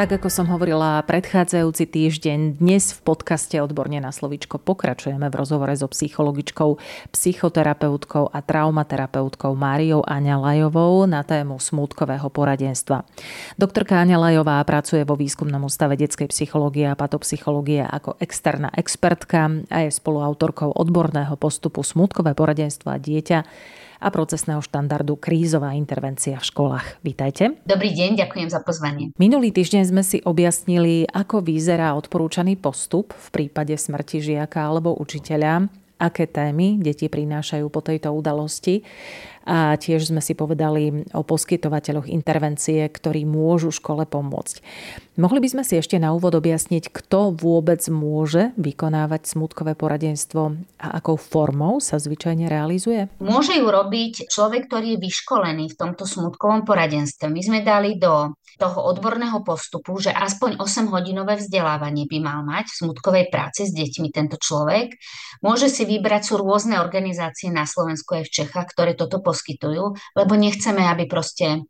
Tak ako som hovorila predchádzajúci týždeň, dnes v podcaste Odborne na slovíčko pokračujeme v rozhovore so psychologičkou, psychoterapeutkou a traumaterapeutkou Máriou Aňa Lajovou na tému smútkového poradenstva. Doktorka Aňa Lajová pracuje vo výskumnom ústave detskej psychológie a patopsychológie ako externá expertka a je spoluautorkou odborného postupu smútkové poradenstvo a dieťa a procesného štandardu krízová intervencia v školách. Vítajte. Dobrý deň, ďakujem za pozvanie. Minulý týždeň sme si objasnili, ako vyzerá odporúčaný postup v prípade smrti žiaka alebo učiteľa aké témy deti prinášajú po tejto udalosti a tiež sme si povedali o poskytovateľoch intervencie, ktorí môžu škole pomôcť. Mohli by sme si ešte na úvod objasniť, kto vôbec môže vykonávať smutkové poradenstvo a akou formou sa zvyčajne realizuje? Môže ju robiť človek, ktorý je vyškolený v tomto smutkovom poradenstve. My sme dali do toho odborného postupu, že aspoň 8-hodinové vzdelávanie by mal mať v smutkovej práci s deťmi tento človek. Môže si vybrať, sú rôzne organizácie na Slovensku aj v Čechách, ktoré toto poskytujú, lebo nechceme, aby proste e,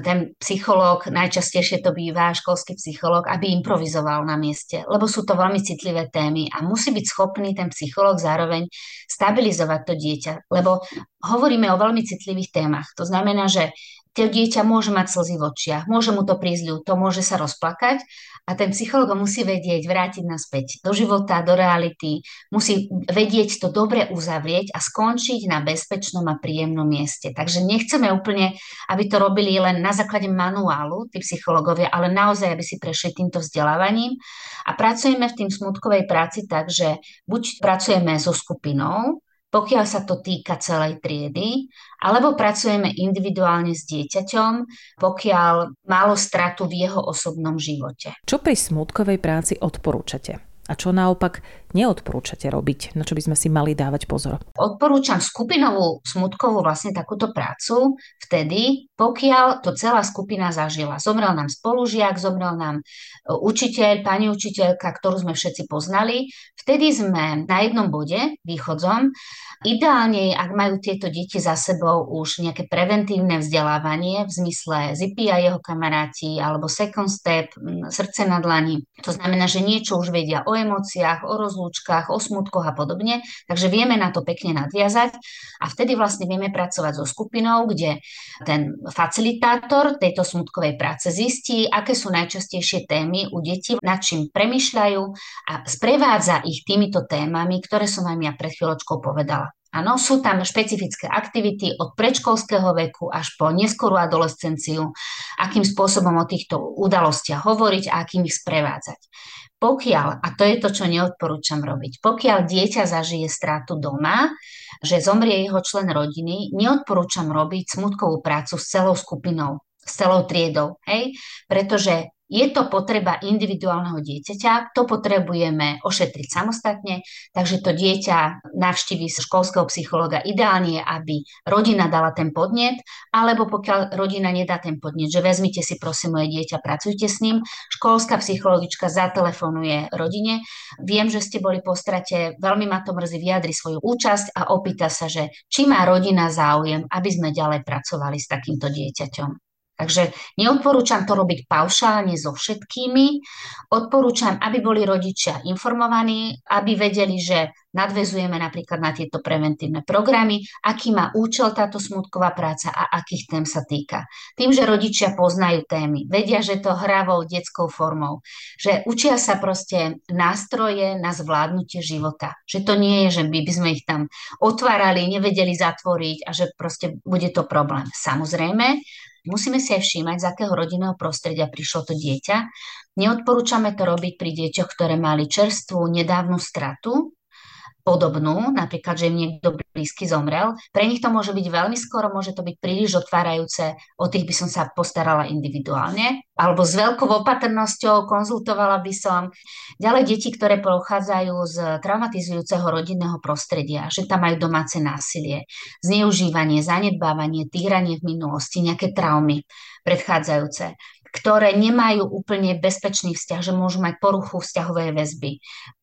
ten psychológ, najčastejšie to býva školský psychológ, aby improvizoval na mieste, lebo sú to veľmi citlivé témy a musí byť schopný ten psychológ zároveň stabilizovať to dieťa, lebo hovoríme o veľmi citlivých témach. To znamená, že to dieťa môže mať slzy v očiach, môže mu to prísť ľúto, môže sa rozplakať a ten psychológ musí vedieť vrátiť naspäť do života, do reality, musí vedieť to dobre uzavrieť a skončiť na bezpečnom a príjemnom mieste. Takže nechceme úplne, aby to robili len na základe manuálu, tí psychológovia, ale naozaj, aby si prešli týmto vzdelávaním. A pracujeme v tým smutkovej práci tak, že buď pracujeme so skupinou, pokiaľ sa to týka celej triedy, alebo pracujeme individuálne s dieťaťom, pokiaľ malo stratu v jeho osobnom živote. Čo pri smutkovej práci odporúčate? A čo naopak neodporúčate robiť? Na čo by sme si mali dávať pozor? Odporúčam skupinovú smutkovú vlastne takúto prácu vtedy, pokiaľ to celá skupina zažila. Zomrel nám spolužiak, zomrel nám e, učiteľ, pani učiteľka, ktorú sme všetci poznali. Vtedy sme na jednom bode, východzom, Ideálne, ak majú tieto deti za sebou už nejaké preventívne vzdelávanie v zmysle Zippy a jeho kamaráti alebo second step, srdce na dlani. To znamená, že niečo už vedia o emóciách, o rozlúčkach, o smutkoch a podobne, takže vieme na to pekne nadviazať a vtedy vlastne vieme pracovať so skupinou, kde ten facilitátor tejto smutkovej práce zistí, aké sú najčastejšie témy u detí, nad čím premyšľajú a sprevádza ich týmito témami, ktoré som vám ja pred chvíľočkou povedala. Áno, sú tam špecifické aktivity od predškolského veku až po neskorú adolescenciu, akým spôsobom o týchto udalostiach hovoriť a akým ich sprevádzať. Pokiaľ, a to je to, čo neodporúčam robiť, pokiaľ dieťa zažije stratu doma, že zomrie jeho člen rodiny, neodporúčam robiť smutkovú prácu s celou skupinou, s celou triedou, hej? pretože je to potreba individuálneho dieťaťa, to potrebujeme ošetriť samostatne, takže to dieťa navštíví školského psychologa. Ideálne aby rodina dala ten podnet, alebo pokiaľ rodina nedá ten podnet, že vezmite si prosím moje dieťa, pracujte s ním, školská psychologička zatelefonuje rodine. Viem, že ste boli po strate, veľmi ma to mrzí, vyjadri svoju účasť a opýta sa, že či má rodina záujem, aby sme ďalej pracovali s takýmto dieťaťom. Takže neodporúčam to robiť paušálne so všetkými. Odporúčam, aby boli rodičia informovaní, aby vedeli, že nadvezujeme napríklad na tieto preventívne programy, aký má účel táto smutková práca a akých tém sa týka. Tým, že rodičia poznajú témy, vedia, že to hravou detskou formou, že učia sa proste nástroje na zvládnutie života. Že to nie je, že by, by sme ich tam otvárali, nevedeli zatvoriť a že proste bude to problém. Samozrejme, Musíme si aj všímať, z akého rodinného prostredia prišlo to dieťa. Neodporúčame to robiť pri deťoch, ktoré mali čerstvú, nedávnu stratu, podobnú, napríklad, že im niekto blízky zomrel. Pre nich to môže byť veľmi skoro, môže to byť príliš otvárajúce, o tých by som sa postarala individuálne, alebo s veľkou opatrnosťou konzultovala by som. Ďalej deti, ktoré pochádzajú z traumatizujúceho rodinného prostredia, že tam majú domáce násilie, zneužívanie, zanedbávanie, týranie v minulosti, nejaké traumy predchádzajúce ktoré nemajú úplne bezpečný vzťah, že môžu mať poruchu vzťahovej väzby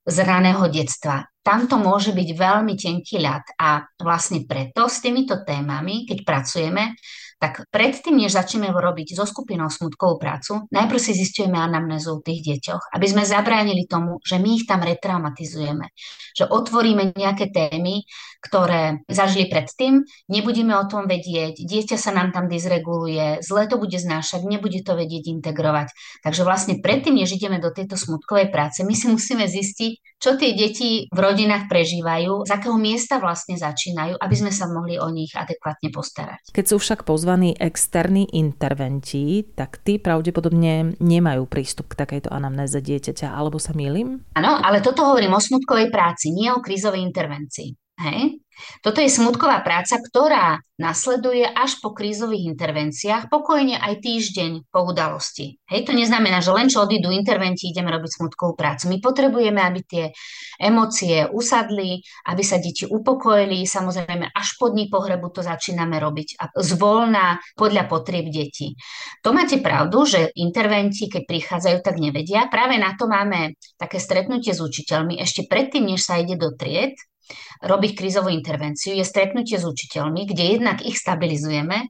z raného detstva. Tam to môže byť veľmi tenký ľad a vlastne preto s týmito témami, keď pracujeme, tak predtým, než začneme robiť so skupinou smutkovú prácu, najprv si zistujeme anamnézu tých deťoch, aby sme zabránili tomu, že my ich tam retraumatizujeme, že otvoríme nejaké témy, ktoré zažili predtým, nebudeme o tom vedieť, dieťa sa nám tam dysreguluje, zle to bude znášať, nebude to vedieť integrovať. Takže vlastne predtým, než ideme do tejto smutkovej práce, my si musíme zistiť, čo tie deti v rodinách prežívajú, z akého miesta vlastne začínajú, aby sme sa mohli o nich adekvátne postarať. Keď sú však pozvaní externí interventi, tak tí pravdepodobne nemajú prístup k takejto anamnéze dieťaťa, alebo sa mýlim? Áno, ale toto hovorím o smutkovej práci, nie o krízovej intervencii. Hej? Toto je smutková práca, ktorá nasleduje až po krízových intervenciách, pokojne aj týždeň po udalosti. Hej, to neznamená, že len čo odídu interventi, ideme robiť smutkovú prácu. My potrebujeme, aby tie emócie usadli, aby sa deti upokojili. Samozrejme, až po dní pohrebu to začíname robiť a zvolná podľa potrieb detí. To máte pravdu, že interventi, keď prichádzajú, tak nevedia. Práve na to máme také stretnutie s učiteľmi ešte predtým, než sa ide do tried, robiť krízovú intervenciu, je stretnutie s učiteľmi, kde jednak ich stabilizujeme,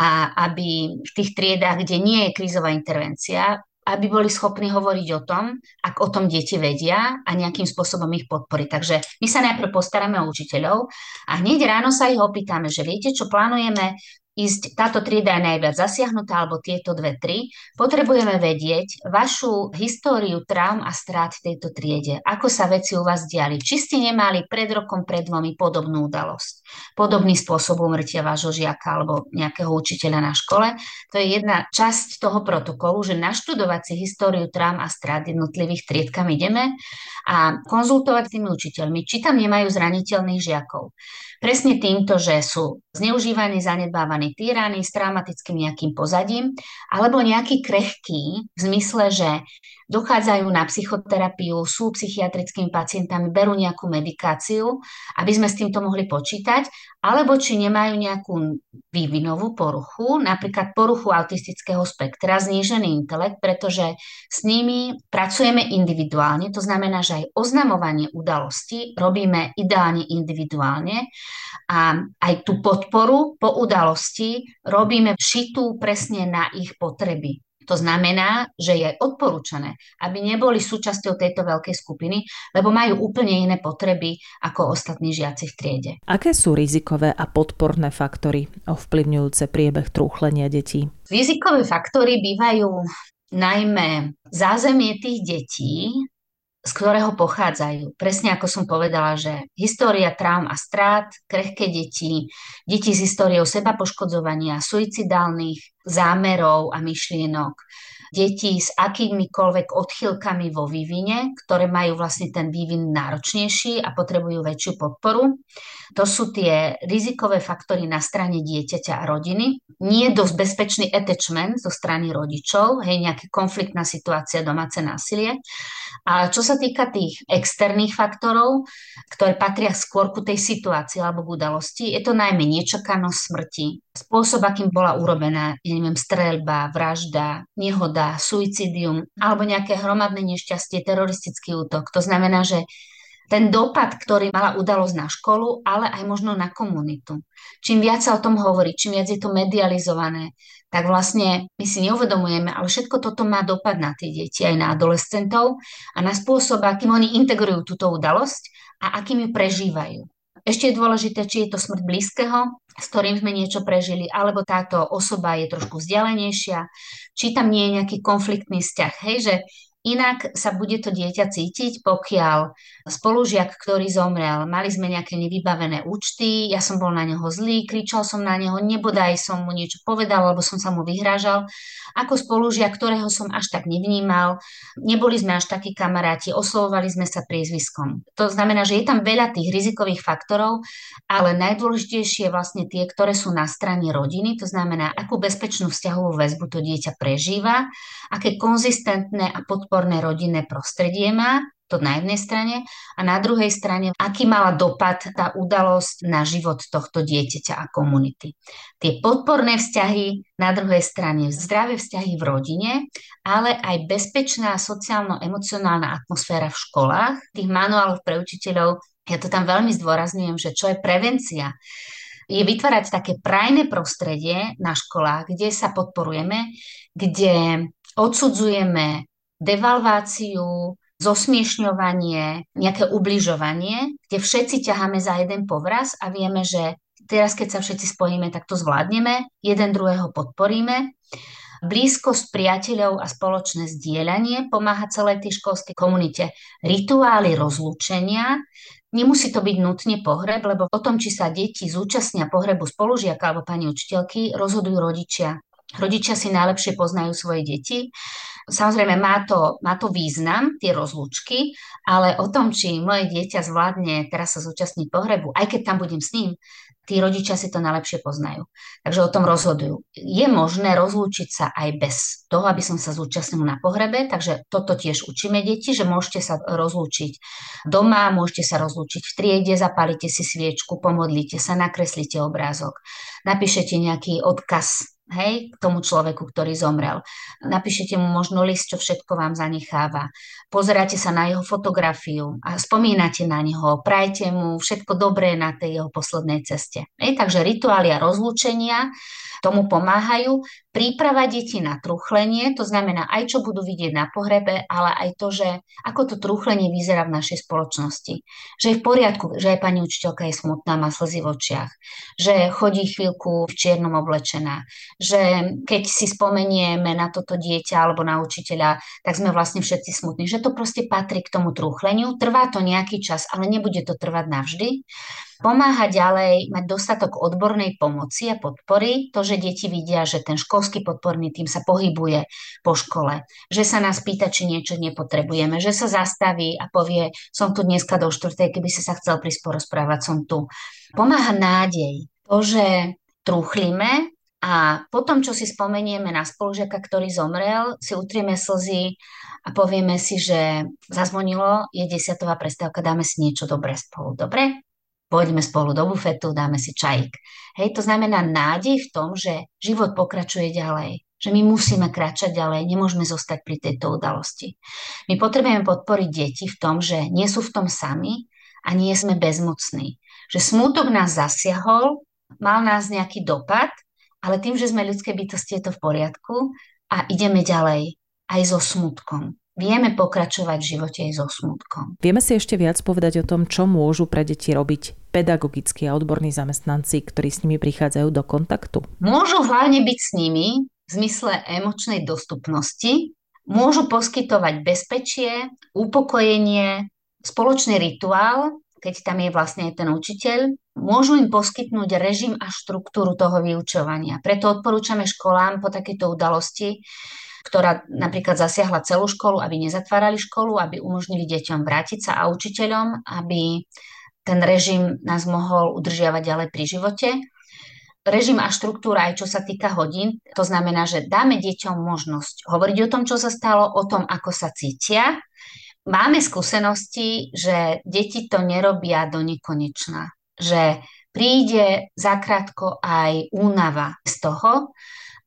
a aby v tých triedách, kde nie je krízová intervencia, aby boli schopní hovoriť o tom, ak o tom deti vedia a nejakým spôsobom ich podporiť. Takže my sa najprv postaráme o učiteľov a hneď ráno sa ich opýtame, že viete, čo plánujeme ísť, táto trieda je najviac zasiahnutá, alebo tieto dve, tri, potrebujeme vedieť vašu históriu traum a strát v tejto triede. Ako sa veci u vás diali. Či ste nemali pred rokom, pred dvomi podobnú udalosť. Podobný spôsob umrtia vášho žiaka alebo nejakého učiteľa na škole. To je jedna časť toho protokolu, že naštudovať si históriu traum a strát jednotlivých tried, kam ideme a konzultovať s tými učiteľmi, či tam nemajú zraniteľných žiakov. Presne týmto, že sú zneužívaní, zanedbávaní, týraní s traumatickým nejakým pozadím, alebo nejaký krehký v zmysle, že dochádzajú na psychoterapiu, sú psychiatrickými pacientami, berú nejakú medikáciu, aby sme s týmto mohli počítať, alebo či nemajú nejakú vývinovú poruchu, napríklad poruchu autistického spektra, znížený intelekt, pretože s nimi pracujeme individuálne, to znamená, že aj oznamovanie udalosti robíme ideálne individuálne a aj tú podporu po udalosti robíme všitú presne na ich potreby. To znamená, že je odporúčané, aby neboli súčasťou tejto veľkej skupiny, lebo majú úplne iné potreby ako ostatní žiaci v triede. Aké sú rizikové a podporné faktory ovplyvňujúce priebeh trúchlenia detí? Rizikové faktory bývajú najmä zázemie tých detí, z ktorého pochádzajú. Presne ako som povedala, že história traum a strát, krehké deti, deti s históriou seba poškodzovania, suicidálnych zámerov a myšlienok, deti s akýmikoľvek odchýlkami vo vývine, ktoré majú vlastne ten vývin náročnejší a potrebujú väčšiu podporu. To sú tie rizikové faktory na strane dieťaťa a rodiny. Nie dosť bezpečný attachment zo strany rodičov, hej, nejaká konfliktná situácia, domáce násilie. A čo sa týka tých externých faktorov, ktoré patria skôr ku tej situácii alebo k udalosti, je to najmä nečakanosť smrti, spôsob, akým bola urobená, ja neviem, streľba, vražda, nehoda, suicidium alebo nejaké hromadné nešťastie, teroristický útok. To znamená, že ten dopad, ktorý mala udalosť na školu, ale aj možno na komunitu. Čím viac sa o tom hovorí, čím viac je to medializované, tak vlastne my si neuvedomujeme, ale všetko toto má dopad na tie deti, aj na adolescentov a na spôsob, akým oni integrujú túto udalosť a akým ju prežívajú. Ešte je dôležité, či je to smrť blízkeho, s ktorým sme niečo prežili, alebo táto osoba je trošku vzdialenejšia, či tam nie je nejaký konfliktný vzťah. Hej, že Inak sa bude to dieťa cítiť, pokiaľ spolužiak, ktorý zomrel, mali sme nejaké nevybavené účty, ja som bol na neho zlý, kričal som na neho, nebodaj som mu niečo povedal, alebo som sa mu vyhrážal. Ako spolužiak, ktorého som až tak nevnímal, neboli sme až takí kamaráti, oslovovali sme sa priezviskom. To znamená, že je tam veľa tých rizikových faktorov, ale najdôležitejšie je vlastne tie, ktoré sú na strane rodiny, to znamená, akú bezpečnú vzťahovú väzbu to dieťa prežíva, aké konzistentné a pod podporné rodinné prostredie má To na jednej strane. A na druhej strane, aký mala dopad tá udalosť na život tohto dieťaťa a komunity. Tie podporné vzťahy, na druhej strane zdravé vzťahy v rodine, ale aj bezpečná sociálno-emocionálna atmosféra v školách. Tých manuálov pre učiteľov, ja to tam veľmi zdôrazňujem, že čo je prevencia je vytvárať také prajné prostredie na školách, kde sa podporujeme, kde odsudzujeme devalváciu, zosmiešňovanie, nejaké ubližovanie, kde všetci ťaháme za jeden povraz a vieme, že teraz, keď sa všetci spojíme, tak to zvládneme, jeden druhého podporíme. Blízkosť priateľov a spoločné zdieľanie pomáha celej tej školskej komunite. Rituály rozlúčenia, nemusí to byť nutne pohreb, lebo o tom, či sa deti zúčastnia pohrebu spolužiaka alebo pani učiteľky, rozhodujú rodičia. Rodičia si najlepšie poznajú svoje deti Samozrejme, má to, má to význam, tie rozlúčky, ale o tom, či moje dieťa zvládne teraz sa zúčastniť pohrebu, aj keď tam budem s ním, tí rodičia si to najlepšie poznajú. Takže o tom rozhodujú. Je možné rozlúčiť sa aj bez toho, aby som sa zúčastnil na pohrebe, takže toto tiež učíme deti, že môžete sa rozlúčiť doma, môžete sa rozlúčiť v triede, zapálite si sviečku, pomodlite sa, nakreslite obrázok, napíšete nejaký odkaz hej, k tomu človeku, ktorý zomrel. Napíšete mu možno list, čo všetko vám zanecháva. Pozeráte sa na jeho fotografiu a spomínate na neho, prajte mu všetko dobré na tej jeho poslednej ceste. Hej, takže rituály a rozlúčenia tomu pomáhajú. Príprava detí na truchlenie, to znamená aj čo budú vidieť na pohrebe, ale aj to, že ako to truchlenie vyzerá v našej spoločnosti. Že je v poriadku, že aj pani učiteľka je smutná, má slzy v očiach, že chodí chvíľku v čiernom oblečená, že keď si spomenieme na toto dieťa alebo na učiteľa, tak sme vlastne všetci smutní, že to proste patrí k tomu truchleniu. Trvá to nejaký čas, ale nebude to trvať navždy. Pomáha ďalej mať dostatok odbornej pomoci a podpory, to, že deti vidia, že ten školský podporný tým sa pohybuje po škole, že sa nás pýta, či niečo nepotrebujeme, že sa zastaví a povie, som tu dneska do štvrtej, keby si sa chcel prísť porozprávať, som tu. Pomáha nádej, to, že trúchlime a potom, čo si spomenieme na spolužiaka, ktorý zomrel, si utrieme slzy a povieme si, že zazvonilo, je desiatová prestávka, dáme si niečo dobré spolu. Dobre? pôjdeme spolu do bufetu, dáme si čajík. Hej, to znamená nádej v tom, že život pokračuje ďalej, že my musíme kráčať ďalej, nemôžeme zostať pri tejto udalosti. My potrebujeme podporiť deti v tom, že nie sú v tom sami a nie sme bezmocní. Že smútok nás zasiahol, mal nás nejaký dopad, ale tým, že sme ľudské bytosti, je to v poriadku a ideme ďalej aj so smutkom vieme pokračovať v živote aj so smutkom. Vieme si ešte viac povedať o tom, čo môžu pre deti robiť pedagogickí a odborní zamestnanci, ktorí s nimi prichádzajú do kontaktu? Môžu hlavne byť s nimi v zmysle emočnej dostupnosti, môžu poskytovať bezpečie, upokojenie, spoločný rituál, keď tam je vlastne aj ten učiteľ, môžu im poskytnúť režim a štruktúru toho vyučovania. Preto odporúčame školám po takejto udalosti ktorá napríklad zasiahla celú školu, aby nezatvárali školu, aby umožnili deťom vrátiť sa a učiteľom, aby ten režim nás mohol udržiavať ďalej pri živote. Režim a štruktúra aj čo sa týka hodín, to znamená, že dáme deťom možnosť hovoriť o tom, čo sa stalo, o tom, ako sa cítia. Máme skúsenosti, že deti to nerobia do nekonečna, že príde zakrátko aj únava z toho,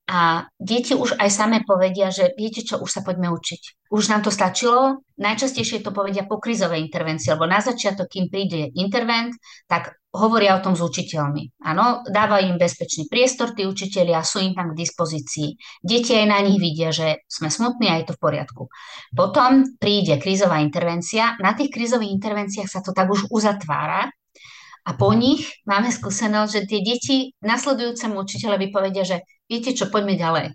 a deti už aj same povedia, že viete čo, už sa poďme učiť. Už nám to stačilo. Najčastejšie to povedia po krizovej intervencii, lebo na začiatok, kým príde intervent, tak hovoria o tom s učiteľmi. Áno, dávajú im bezpečný priestor, tí učiteľia sú im tam k dispozícii. Deti aj na nich vidia, že sme smutní a je to v poriadku. Potom príde krízová intervencia. Na tých krízových intervenciách sa to tak už uzatvára, a po nich máme skúsenosť, že tie deti nasledujúcemu učiteľovi povedia, že viete čo, poďme ďalej.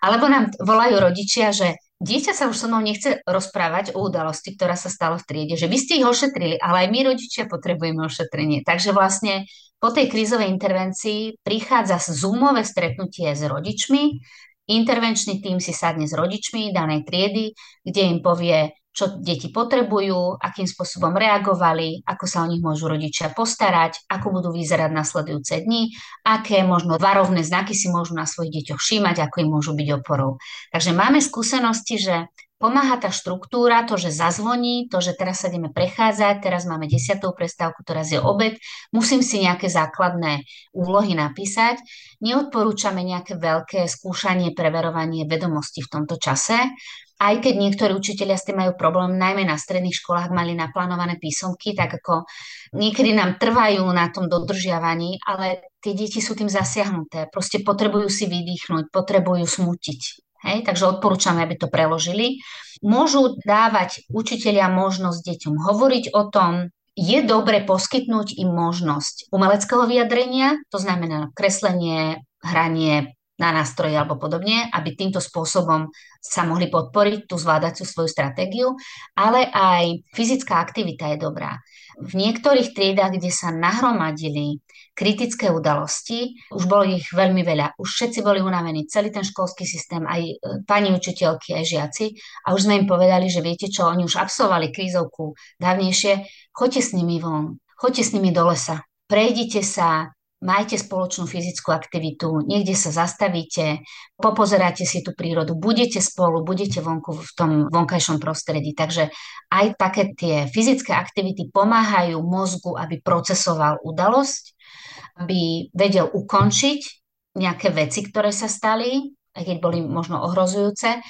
Alebo nám volajú rodičia, že dieťa sa už so mnou nechce rozprávať o udalosti, ktorá sa stala v triede, že vy ste ich ošetrili, ale aj my rodičia potrebujeme ošetrenie. Takže vlastne po tej krízovej intervencii prichádza zoomové stretnutie s rodičmi, intervenčný tým si sadne s rodičmi danej triedy, kde im povie, čo deti potrebujú, akým spôsobom reagovali, ako sa o nich môžu rodičia postarať, ako budú vyzerať nasledujúce dni, aké možno varovné znaky si môžu na svojich deťoch všímať, ako im môžu byť oporou. Takže máme skúsenosti, že pomáha tá štruktúra, to, že zazvoní, to, že teraz sa ideme prechádzať, teraz máme desiatú prestávku, teraz je obed, musím si nejaké základné úlohy napísať. Neodporúčame nejaké veľké skúšanie, preverovanie vedomostí v tomto čase, aj keď niektorí učiteľia s tým majú problém, najmä na stredných školách mali naplánované písomky, tak ako niekedy nám trvajú na tom dodržiavaní, ale tie deti sú tým zasiahnuté. Proste potrebujú si vydýchnuť, potrebujú smutiť. Hej, takže odporúčame, aby to preložili. Môžu dávať učiteľia možnosť deťom hovoriť o tom, je dobre poskytnúť im možnosť umeleckého vyjadrenia, to znamená kreslenie, hranie na nástroje alebo podobne, aby týmto spôsobom sa mohli podporiť tú zvládaciu svoju stratégiu, ale aj fyzická aktivita je dobrá. V niektorých triedách, kde sa nahromadili kritické udalosti. Už bolo ich veľmi veľa. Už všetci boli unavení, celý ten školský systém, aj e, pani učiteľky, aj žiaci. A už sme im povedali, že viete čo, oni už absolvovali krízovku dávnejšie, choďte s nimi von, choďte s nimi do lesa, prejdite sa, majte spoločnú fyzickú aktivitu, niekde sa zastavíte, popozeráte si tú prírodu, budete spolu, budete vonku v tom vonkajšom prostredí. Takže aj také tie fyzické aktivity pomáhajú mozgu, aby procesoval udalosť aby vedel ukončiť nejaké veci, ktoré sa stali, aj keď boli možno ohrozujúce,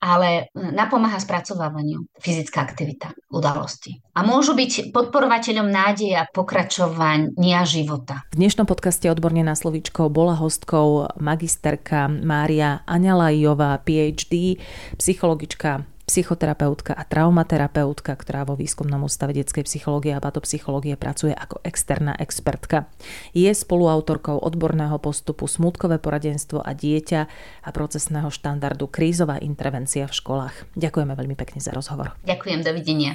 ale napomáha spracovávaniu fyzická aktivita udalosti. A môžu byť podporovateľom nádeje a pokračovania života. V dnešnom podcaste Odborne na slovíčko bola hostkou magisterka Mária Aňalajová, PhD, psychologička psychoterapeutka a traumaterapeutka, ktorá vo výskumnom ústave detskej psychológie a patopsychológie pracuje ako externá expertka. Je spoluautorkou odborného postupu Smutkové poradenstvo a dieťa a procesného štandardu Krízová intervencia v školách. Ďakujeme veľmi pekne za rozhovor. Ďakujem, dovidenia.